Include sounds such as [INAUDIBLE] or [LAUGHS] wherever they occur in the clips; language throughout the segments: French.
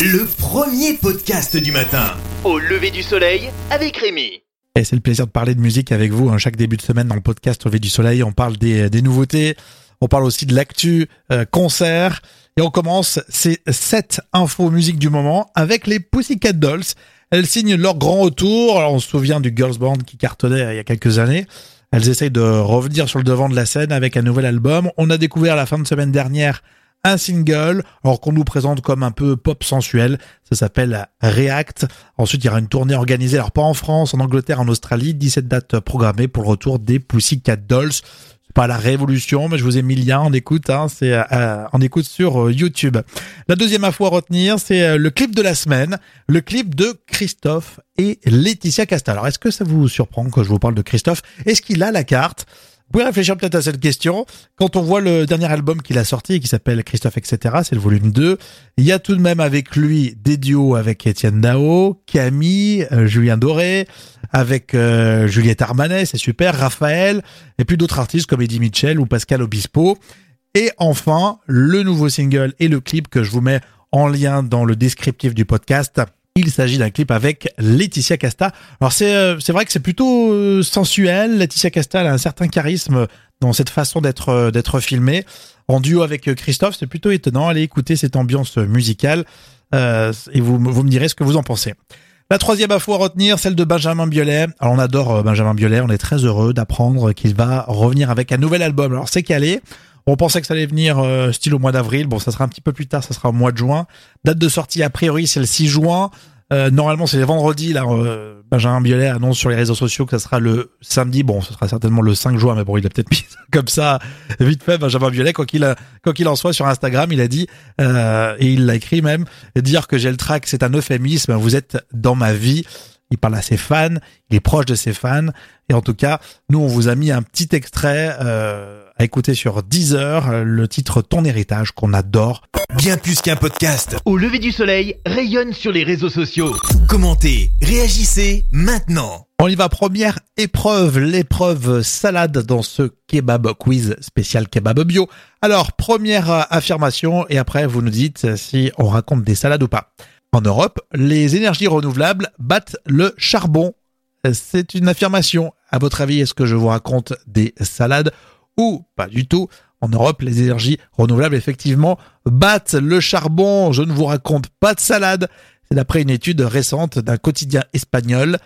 Le premier podcast du matin. Au lever du soleil avec Rémi. Et c'est le plaisir de parler de musique avec vous. hein. Chaque début de semaine dans le podcast Au lever du soleil, on parle des, des nouveautés, on parle aussi de l'actu, euh, concert. Et on commence ces 7 infos musique du moment avec les Pussycat Dolls. Elles signent leur grand retour. Alors on se souvient du Girls Band qui cartonnait euh, il y a quelques années. Elles essayent de revenir sur le devant de la scène avec un nouvel album. On a découvert la fin de semaine dernière un single, alors qu'on nous présente comme un peu pop sensuel. Ça s'appelle React. Ensuite, il y aura une tournée organisée, alors pas en France, en Angleterre, en Australie. 17 dates programmées pour le retour des Pussycat Dolls. C'est pas la révolution, mais je vous ai mis le lien en écoute. Hein, c'est euh, écoute sur euh, YouTube. La deuxième info à retenir, c'est euh, le clip de la semaine, le clip de Christophe et Laetitia Casta. Alors, est-ce que ça vous surprend que je vous parle de Christophe? Est-ce qu'il a la carte? Vous pouvez réfléchir peut-être à cette question. Quand on voit le dernier album qu'il a sorti qui s'appelle Christophe, etc., c'est le volume 2, il y a tout de même avec lui des duos avec Étienne Dao, Camille, euh, Julien Doré, avec euh, Juliette Armanet, c'est super, Raphaël, et puis d'autres artistes comme Eddie Mitchell ou Pascal Obispo. Et enfin, le nouveau single et le clip que je vous mets en lien dans le descriptif du podcast. Il s'agit d'un clip avec Laetitia Casta. Alors c'est euh, vrai que c'est plutôt euh, sensuel. Laetitia Casta elle a un certain charisme dans cette façon d'être euh, d'être filmée. En duo avec Christophe, c'est plutôt étonnant. Allez écouter cette ambiance musicale et vous vous me direz ce que vous en pensez. La troisième info à retenir, celle de Benjamin Biolay. Alors on adore Benjamin Biolay, on est très heureux d'apprendre qu'il va revenir avec un nouvel album. Alors c'est calé. On pensait que ça allait venir euh, style au mois d'avril. Bon, ça sera un petit peu plus tard, ça sera au mois de juin. Date de sortie a priori c'est le 6 juin. Euh, normalement c'est vendredi. Là, euh, Benjamin Biolay annonce sur les réseaux sociaux que ça sera le samedi. Bon, ce sera certainement le 5 juin, mais bon, il a peut-être [LAUGHS] mis comme ça vite fait. Benjamin Biolay, quoi qu'il quoi qu'il en soit, sur Instagram, il a dit euh, et il l'a écrit même dire que j'ai le track, c'est un euphémisme. Vous êtes dans ma vie. Il parle à ses fans, il est proche de ses fans. Et en tout cas, nous, on vous a mis un petit extrait euh, à écouter sur Deezer, le titre Ton héritage qu'on adore. Bien plus qu'un podcast. Au lever du soleil, rayonne sur les réseaux sociaux. Commentez, réagissez maintenant. On y va, première épreuve, l'épreuve salade dans ce kebab quiz spécial kebab bio. Alors, première affirmation, et après vous nous dites si on raconte des salades ou pas. En Europe, les énergies renouvelables battent le charbon. C'est une affirmation. À votre avis, est-ce que je vous raconte des salades ou pas du tout En Europe, les énergies renouvelables, effectivement, battent le charbon. Je ne vous raconte pas de salade. C'est d'après une étude récente d'un quotidien espagnol.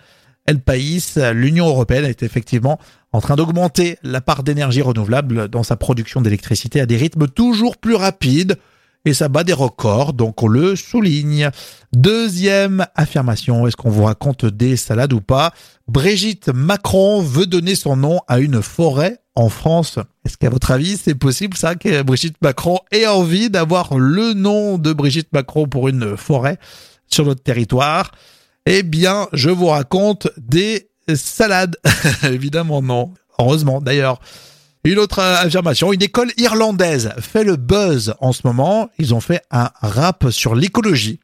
El País, l'Union européenne est effectivement en train d'augmenter la part d'énergie renouvelable dans sa production d'électricité à des rythmes toujours plus rapides et ça bat des records, donc on le souligne. Deuxième affirmation, est-ce qu'on vous raconte des salades ou pas? Brigitte Macron veut donner son nom à une forêt en France. Est-ce qu'à votre avis, c'est possible ça que Brigitte Macron ait envie d'avoir le nom de Brigitte Macron pour une forêt sur notre territoire? Eh bien, je vous raconte des salades. [LAUGHS] Évidemment non. Heureusement d'ailleurs. Une autre affirmation, une école irlandaise fait le buzz en ce moment. Ils ont fait un rap sur l'écologie.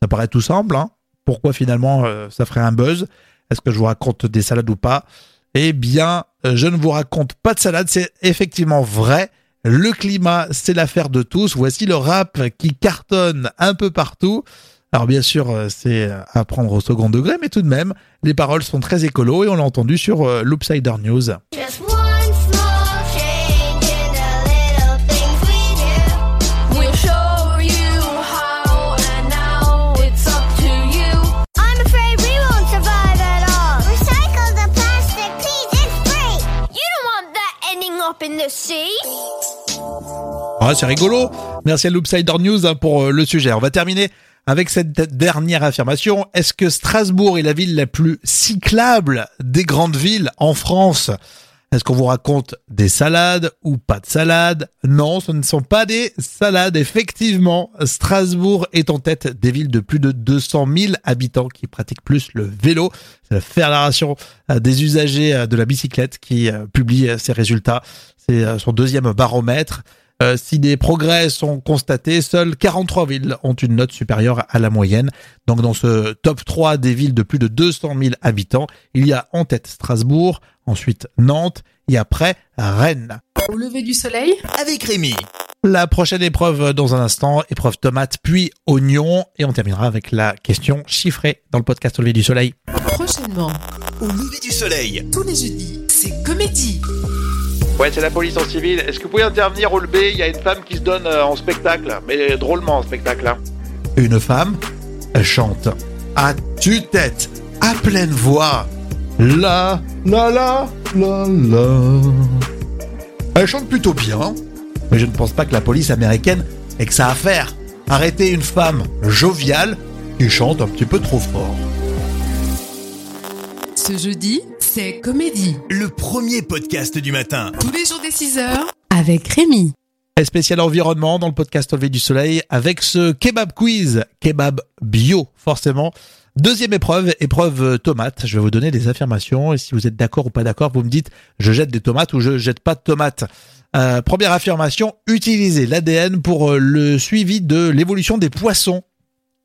Ça paraît tout simple. Hein Pourquoi finalement euh, ça ferait un buzz? Est-ce que je vous raconte des salades ou pas? Eh bien, euh, je ne vous raconte pas de salade. C'est effectivement vrai. Le climat, c'est l'affaire de tous. Voici le rap qui cartonne un peu partout. Alors bien sûr, euh, c'est à prendre au second degré, mais tout de même, les paroles sont très écolo et on l'a entendu sur euh, Loopsider News. Ah, c'est rigolo. Merci à Loopsider News hein, pour euh, le sujet. On va terminer avec cette dernière affirmation. Est-ce que Strasbourg est la ville la plus cyclable des grandes villes en France? Est-ce qu'on vous raconte des salades ou pas de salades? Non, ce ne sont pas des salades. Effectivement, Strasbourg est en tête des villes de plus de 200 000 habitants qui pratiquent plus le vélo. C'est la Fédération euh, des usagers euh, de la bicyclette qui publie ces résultats. C'est euh, son deuxième baromètre. Euh, si des progrès sont constatés, seules 43 villes ont une note supérieure à la moyenne. Donc dans ce top 3 des villes de plus de 200 000 habitants, il y a en tête Strasbourg, ensuite Nantes et après Rennes. Au lever du soleil, Avec Rémi. La prochaine épreuve dans un instant, épreuve tomate puis oignon. Et on terminera avec la question chiffrée dans le podcast Au lever du soleil. Prochainement, Au lever du soleil. tous les jeudis, c'est comédie. Ouais, c'est la police en civil. Est-ce que vous pouvez intervenir au LB Il y a une femme qui se donne euh, en spectacle, mais drôlement en spectacle. hein. Une femme chante à tue-tête, à pleine voix. La, la, la, la, la. Elle chante plutôt bien, mais je ne pense pas que la police américaine ait que ça à faire. Arrêter une femme joviale qui chante un petit peu trop fort. Ce jeudi, c'est comédie. Le premier podcast du matin. Tous les jours dès 6h avec Rémi. Et spécial environnement dans le podcast Au lever du soleil avec ce kebab quiz, kebab bio forcément. Deuxième épreuve, épreuve euh, tomate. Je vais vous donner des affirmations et si vous êtes d'accord ou pas d'accord, vous me dites je jette des tomates ou je jette pas de tomates. Euh, première affirmation, utiliser l'ADN pour euh, le suivi de l'évolution des poissons.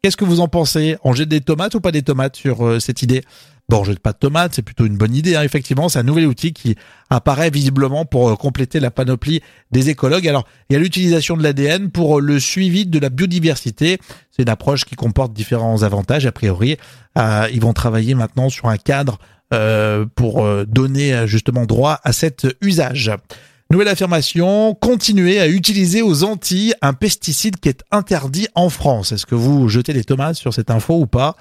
Qu'est-ce que vous en pensez? On jette des tomates ou pas des tomates sur euh, cette idée? Bon, pas de tomates, c'est plutôt une bonne idée. hein, effectivement, c'est un nouvel outil qui apparaît visiblement pour euh, compléter la panoplie des écologues. Alors, il y a l'utilisation de l'ADN pour euh, le suivi de la biodiversité. C'est une approche qui comporte différents avantages. A priori, Euh, ils vont travailler maintenant sur un cadre pour donner justement droit à cet usage. Nouvelle affirmation, continuer à utiliser aux Antilles un pesticide qui est interdit en France. Est-ce que vous jetez des tomates sur cette info ou pas?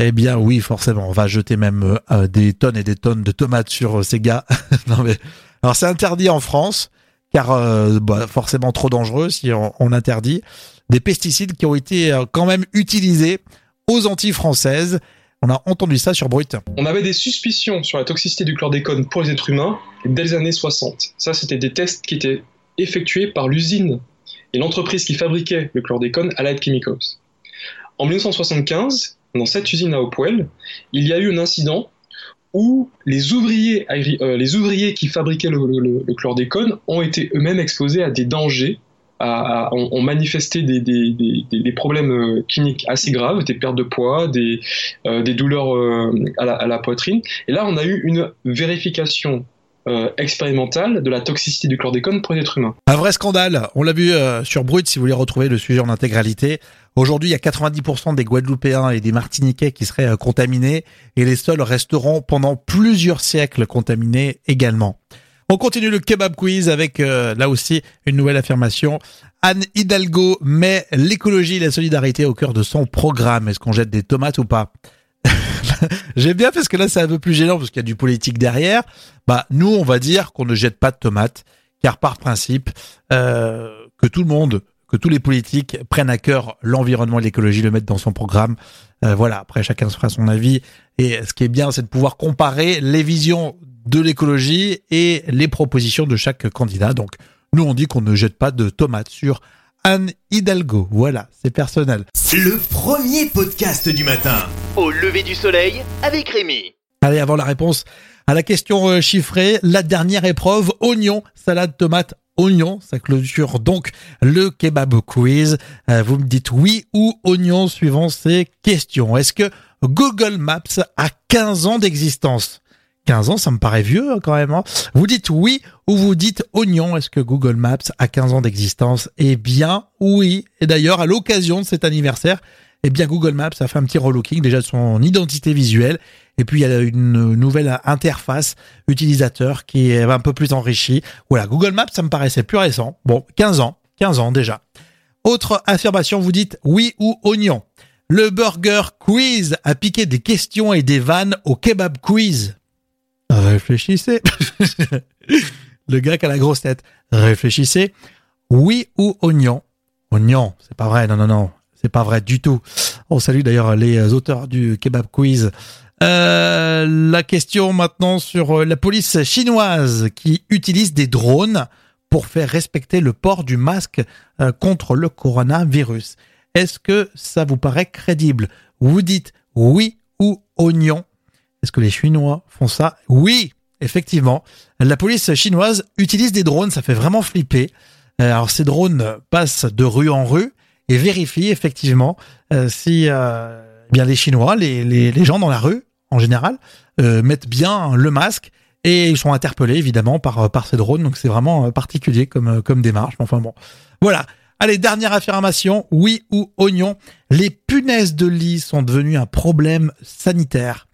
Eh bien oui, forcément, on va jeter même euh, des tonnes et des tonnes de tomates sur euh, ces gars. [LAUGHS] alors c'est interdit en France car euh, bah, forcément trop dangereux si on, interdit des pesticides qui ont été euh, quand même utilisés aux Antilles françaises. On a entendu ça sur Brut. On avait des suspicions sur la toxicité du chlordécone pour les êtres humains dès les années 60. Ça, c'était des tests qui étaient effectués par l'usine et l'entreprise qui fabriquait le chlordécone, Allied Chemicals. En 1975, dans cette usine à Hopewell, il y a eu un incident où les ouvriers, euh, les ouvriers qui fabriquaient le, le- chlordécone ont été eux-mêmes exposés à des dangers, ont, manifesté des, problèmes euh, cliniques assez graves, des pertes de poids, des, euh, douleurs à la poitrine. Et là, on a eu une vérification euh, expérimentale de la toxicité du chlordécone pour les êtres humains. Un vrai scandale. On l'a vu euh, sur Brut si vous voulez retrouver le sujet en intégralité. Aujourd'hui, il y a 90% des Guadeloupéens et des Martiniquais qui seraient euh, contaminés et les sols resteront pendant plusieurs siècles contaminés également. On continue le kebab quiz avec là aussi une nouvelle affirmation. Anne Hidalgo met l'écologie et la solidarité au cœur de son programme. Est-ce qu'on jette des tomates ou pas? [LAUGHS] J'aime bien parce que là c'est un peu plus gênant parce qu'il y a du politique derrière. Bah nous on va dire qu'on ne jette pas de tomates car par principe euh, que tout le monde, que tous les politiques prennent à cœur l'environnement et l'écologie, le mettent dans son programme. Euh, voilà, après chacun se fera son avis. Et ce qui est bien, c'est de pouvoir comparer les visions de l'écologie et les propositions de chaque candidat. Donc nous on dit qu'on ne jette pas de tomates sur Anne Hidalgo. Voilà, c'est personnel. Le premier podcast du matin. Au lever du soleil avec Rémi. Allez, avant la réponse à la question euh, chiffrée, la dernière épreuve, oignon, salade, tomate, oignon. Ça clôture donc le kebab quiz. Euh, vous me dites oui ou oignon suivant ces questions. Est-ce que Google Maps a 15 ans d'existence? 15 ans, ça me paraît vieux hein, quand même. hein. Vous dites oui ou vous dites oignon. Est-ce que Google Maps a 15 ans d'existence? Eh bien, oui. Et d'ailleurs, à l'occasion de cet anniversaire, eh bien, Google Maps a fait un petit relooking déjà de son identité visuelle. Et puis, il y a une nouvelle interface utilisateur qui est un peu plus enrichie. Voilà, Google Maps, ça me paraissait plus récent. Bon, 15 ans, 15 ans déjà. Autre affirmation, vous dites oui ou oignon. Le burger quiz a piqué des questions et des vannes au kebab quiz. Réfléchissez. [LAUGHS] Le qui a la grosse tête. Réfléchissez. Oui ou oignon Oignon, c'est pas vrai. Non, non, non. C'est pas vrai du tout. On salue d'ailleurs les auteurs du kebab quiz. Euh, la question maintenant sur la police chinoise qui utilise des drones pour faire respecter le port du masque euh, contre le coronavirus. Est-ce que ça vous paraît crédible? Vous dites oui ou oignon Est-ce que les Chinois font ça Oui, effectivement. La police chinoise utilise des drones, ça fait vraiment flipper. Euh, Alors ces drones passent de rue en rue et vérifient effectivement euh, si euh, bien les Chinois, les, les, gens dans la rue en général, mettent bien le masque et ils sont interpellés évidemment par, ces drones. Donc c'est vraiment particulier comme, comme démarche. Enfin bon, voilà. Allez, dernière affirmation, oui ou oignon, les punaises de lit sont devenues un problème sanitaire.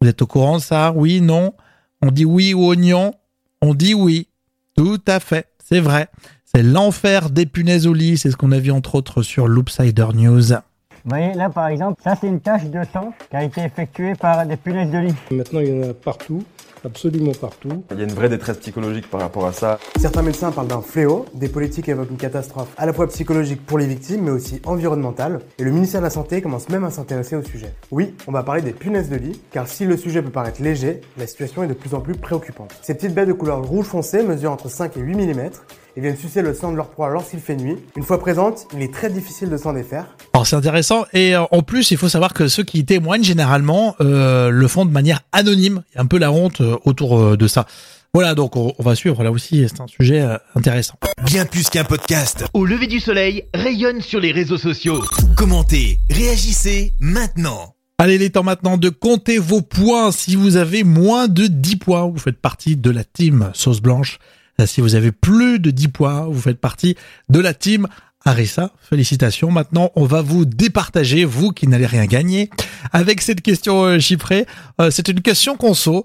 Vous êtes au courant de ça? Oui, non? On dit oui ou oignon? On dit oui. Tout à fait, c'est vrai. C'est l'enfer des punaises au lit, c'est ce qu'on a vu entre autres sur Loopsider News. Vous voyez, là par exemple, ça c'est une tache de sang qui a été effectuée par des punaises de lit. Maintenant, il y en a partout, absolument partout. Il y a une vraie détresse psychologique par rapport à ça. Certains médecins parlent d'un fléau, des politiques évoquent une catastrophe à la fois psychologique pour les victimes mais aussi environnementale, et le ministère de la Santé commence même à s'intéresser au sujet. Oui, on va parler des punaises de lit, car si le sujet peut paraître léger, la situation est de plus en plus préoccupante. Ces petites bêtes de couleur rouge foncé mesurent entre 5 et 8 mm et viennent sucer le sang de leur proie lorsqu'il fait nuit. Une fois présentes, il est très difficile de s'en défaire. Alors c'est intéressant et euh, en plus il faut savoir que ceux qui témoignent généralement euh, le font de manière anonyme. Il y a un peu la honte euh, autour de ça. Voilà donc on, va suivre là aussi c'est un sujet intéressant. Bien plus qu'un podcast. Au lever du soleil, rayonne sur les réseaux sociaux. Commentez, réagissez maintenant. Allez, il est temps maintenant de compter vos points. Si vous avez moins de 10 points, vous faites partie de la team sauce blanche. Euh, Si vous avez plus de 10 points, vous faites partie de la team Arissa. Félicitations. Maintenant, on va vous départager, vous qui n'allez rien gagner, avec cette question euh, chiffrée. Euh, C'est une question conso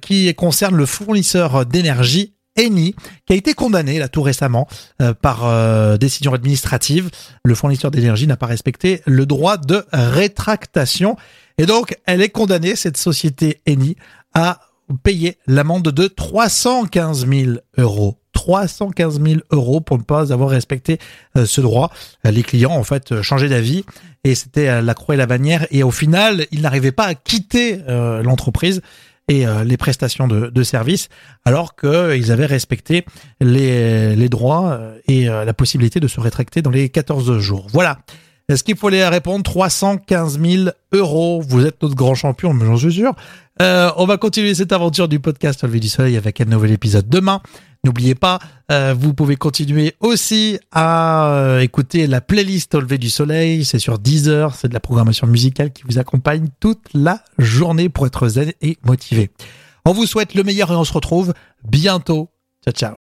qui concerne le fournisseur d'énergie Eni, qui a été condamné là tout récemment par décision administrative. Le fournisseur d'énergie n'a pas respecté le droit de rétractation et donc elle est condamnée cette société Eni à payer l'amende de 315 000 euros. 315 000 euros pour ne pas avoir respecté euh, ce droit. Euh, Les clients en fait euh, changeaient d'avis et c'était la croix et la bannière et au final ils n'arrivaient pas à quitter l'entreprise et les prestations de, de services, alors qu'ils avaient respecté les, droits et la possibilité de se rétracter dans les 14 jours. Voilà. Est-ce qu'il faut les répondre? 315 000 euros Vous êtes notre grand champion, mais j'en suis sûr. Euh, on va continuer cette aventure du podcast lever du soleil avec un nouvel épisode demain. N'oubliez pas, euh, vous pouvez continuer aussi à euh, écouter la playlist Au du soleil. C'est sur Deezer, c'est de la programmation musicale qui vous accompagne toute la journée pour être zen et motivé. On vous souhaite le meilleur et on se retrouve bientôt. Ciao, ciao.